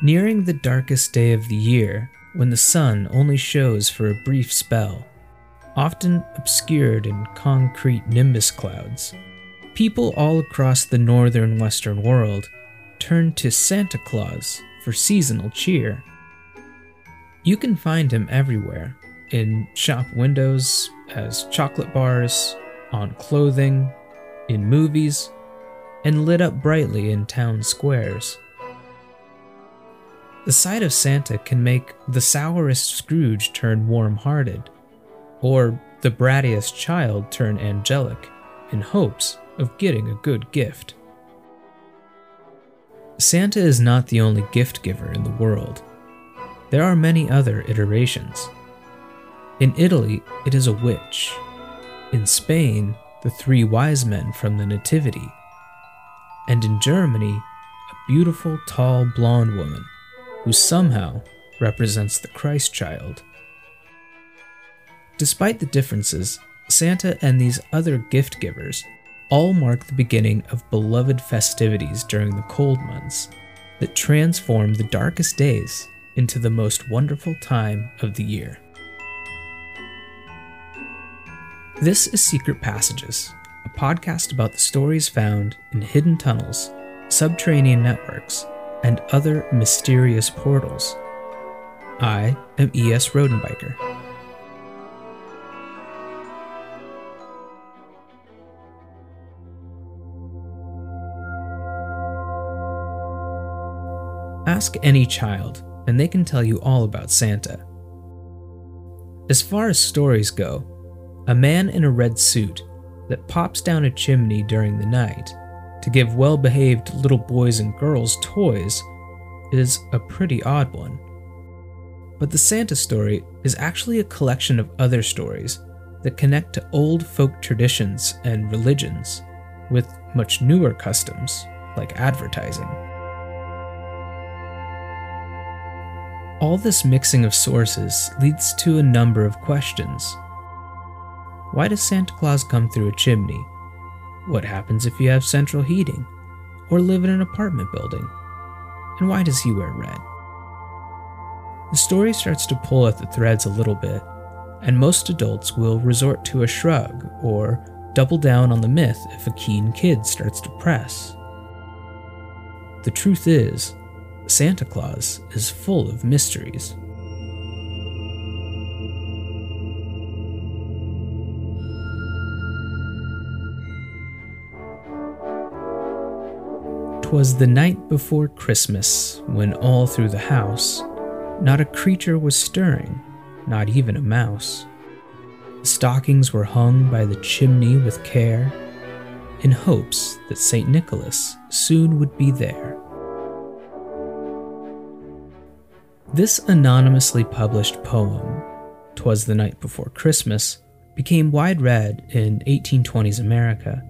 Nearing the darkest day of the year, when the sun only shows for a brief spell, often obscured in cumulonimbus clouds, people all across the northern western world turn to Santa Claus for seasonal cheer. You can find him everywhere in shop windows, as chocolate bars, on clothing, in movies, and lit up brightly in town squares. The sight of Santa can make the sourest Scrooge turn warm hearted, or the brattiest child turn angelic in hopes of getting a good gift. Santa is not the only gift giver in the world. There are many other iterations. In Italy, it is a witch. In Spain, the three wise men from the Nativity. And in Germany, a beautiful, tall, blonde woman who somehow represents the Christ child. Despite the differences, Santa and these other gift givers all mark the beginning of beloved festivities during the cold months that transform the darkest days into the most wonderful time of the year. This is Secret Passages, a podcast about the stories found in hidden tunnels, subterranean networks, and other mysterious portals. I am E.S. Rodenbiker. Ask any child, and they can tell you all about Santa. As far as stories go, a man in a red suit that pops down a chimney during the night to give well behaved little boys and girls toys is a pretty odd one. But the Santa story is actually a collection of other stories that connect to old folk traditions and religions with much newer customs like advertising. All this mixing of sources leads to a number of questions. Why does Santa Claus come through a chimney? What happens if you have central heating? Or live in an apartment building? And why does he wear red? The story starts to pull at the threads a little bit, and most adults will resort to a shrug or double down on the myth if a keen kid starts to press. The truth is, Santa Claus is full of mysteries. Twas the night before Christmas, when all through the house not a creature was stirring, not even a mouse. The stockings were hung by the chimney with care, in hopes that St. Nicholas soon would be there. This anonymously published poem, Twas the Night Before Christmas, became wide read in 1820s America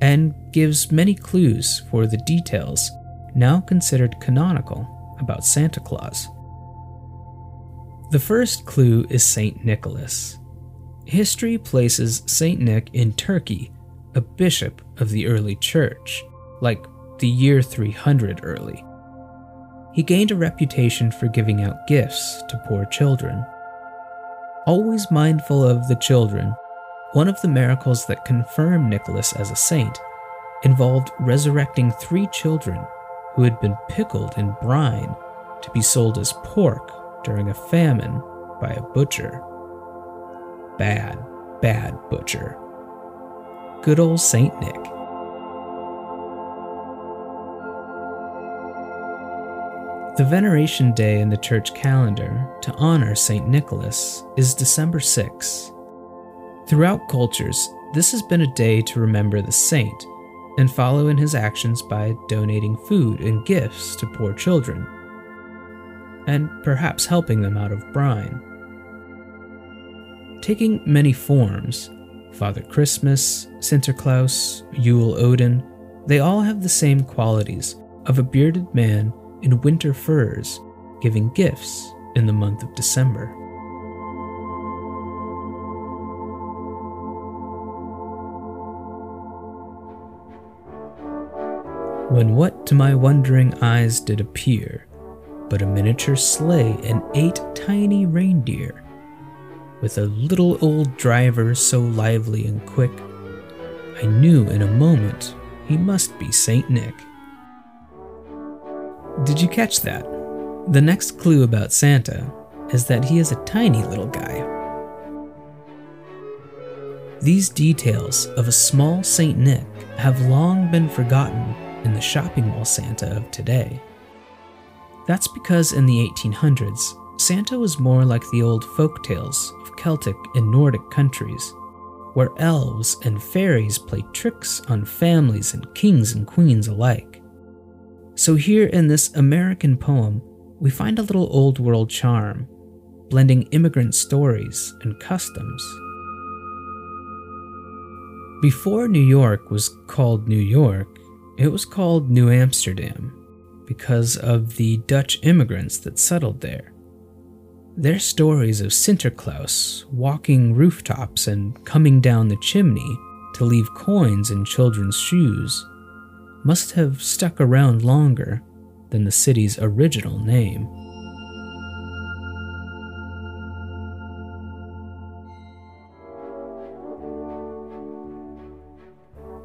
and gives many clues for the details now considered canonical about Santa Claus. The first clue is St. Nicholas. History places St. Nick in Turkey, a bishop of the early church, like the year 300 early. He gained a reputation for giving out gifts to poor children. Always mindful of the children, one of the miracles that confirmed Nicholas as a saint involved resurrecting three children who had been pickled in brine to be sold as pork during a famine by a butcher. Bad, bad butcher. Good old Saint Nick. The veneration day in the church calendar to honor St. Nicholas is December 6. Throughout cultures, this has been a day to remember the saint and follow in his actions by donating food and gifts to poor children, and perhaps helping them out of brine. Taking many forms, Father Christmas, Sinterklaas, Yule Odin, they all have the same qualities of a bearded man in winter furs giving gifts in the month of December. When what to my wondering eyes did appear, but a miniature sleigh and eight tiny reindeer. With a little old driver so lively and quick, I knew in a moment he must be St. Nick. Did you catch that? The next clue about Santa is that he is a tiny little guy. These details of a small St. Nick have long been forgotten in the shopping mall Santa of today. That's because in the 1800s, Santa was more like the old folk tales of Celtic and Nordic countries, where elves and fairies played tricks on families and kings and queens alike. So, here in this American poem, we find a little old world charm, blending immigrant stories and customs. Before New York was called New York, it was called New Amsterdam because of the Dutch immigrants that settled there. Their stories of Sinterklaas walking rooftops and coming down the chimney to leave coins in children's shoes must have stuck around longer than the city's original name.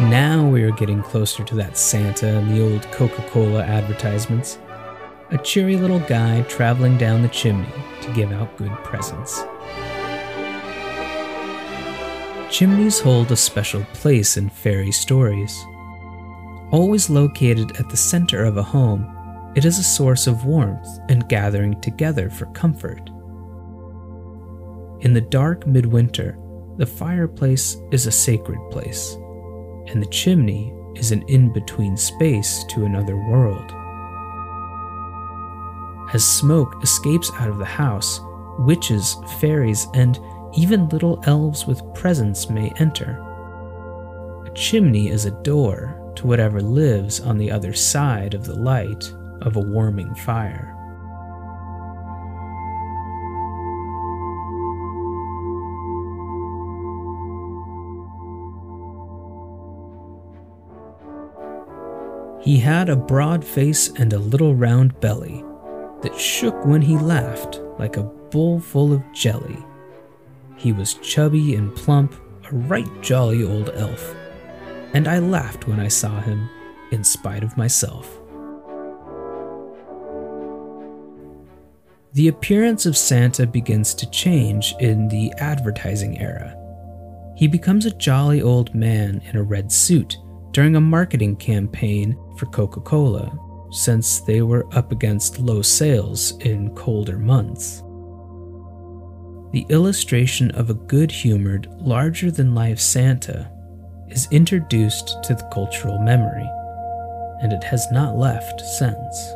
Now we are getting closer to that Santa in the old Coca Cola advertisements. A cheery little guy traveling down the chimney to give out good presents. Chimneys hold a special place in fairy stories. Always located at the center of a home, it is a source of warmth and gathering together for comfort. In the dark midwinter, the fireplace is a sacred place and the chimney is an in between space to another world. As smoke escapes out of the house, witches, fairies, and even little elves with presents may enter. A chimney is a door to whatever lives on the other side of the light of a warming fire. He had a broad face and a little round belly that shook when he laughed like a bowl full of jelly. He was chubby and plump, a right jolly old elf, and I laughed when I saw him, in spite of myself. The appearance of Santa begins to change in the advertising era. He becomes a jolly old man in a red suit during a marketing campaign for Coca Cola, since they were up against low sales in colder months. The illustration of a good humored, larger than life Santa is introduced to the cultural memory, and it has not left since.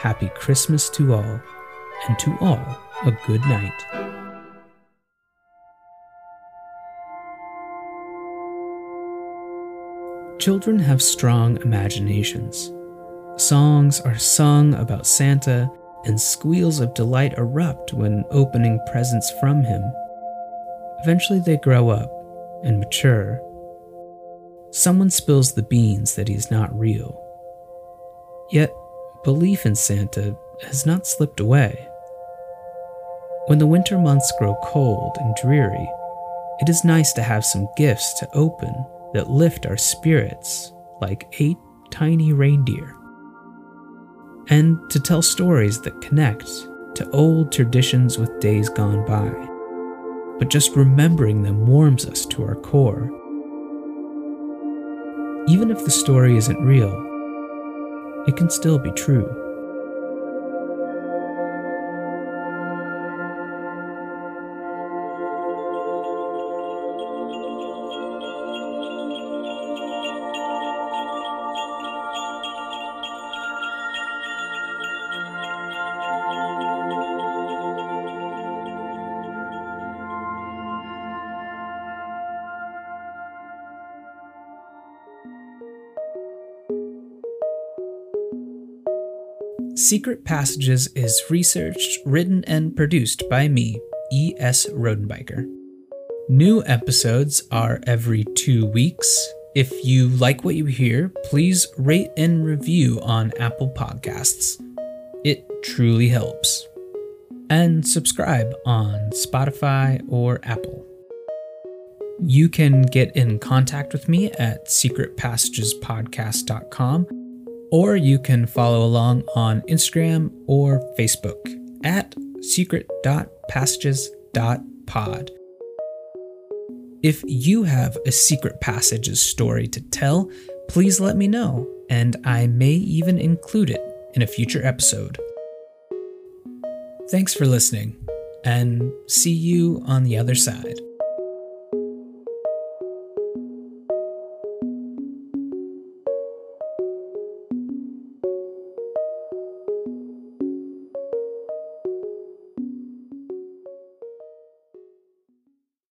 Happy Christmas to all, and to all a good night. Children have strong imaginations. Songs are sung about Santa, and squeals of delight erupt when opening presents from him. Eventually, they grow up and mature. Someone spills the beans that he's not real. Yet, belief in Santa has not slipped away. When the winter months grow cold and dreary, it is nice to have some gifts to open that lift our spirits like eight tiny reindeer. And to tell stories that connect to old traditions with days gone by. But just remembering them warms us to our core. Even if the story isn't real, it can still be true. Secret Passages is researched, written, and produced by me, E.S. Rodenbiker. New episodes are every two weeks. If you like what you hear, please rate and review on Apple Podcasts. It truly helps. And subscribe on Spotify or Apple. You can get in contact with me at secretpassagespodcast.com or you can follow along on Instagram or Facebook at secret.passages.pod. If you have a secret passages story to tell, please let me know, and I may even include it in a future episode. Thanks for listening, and see you on the other side.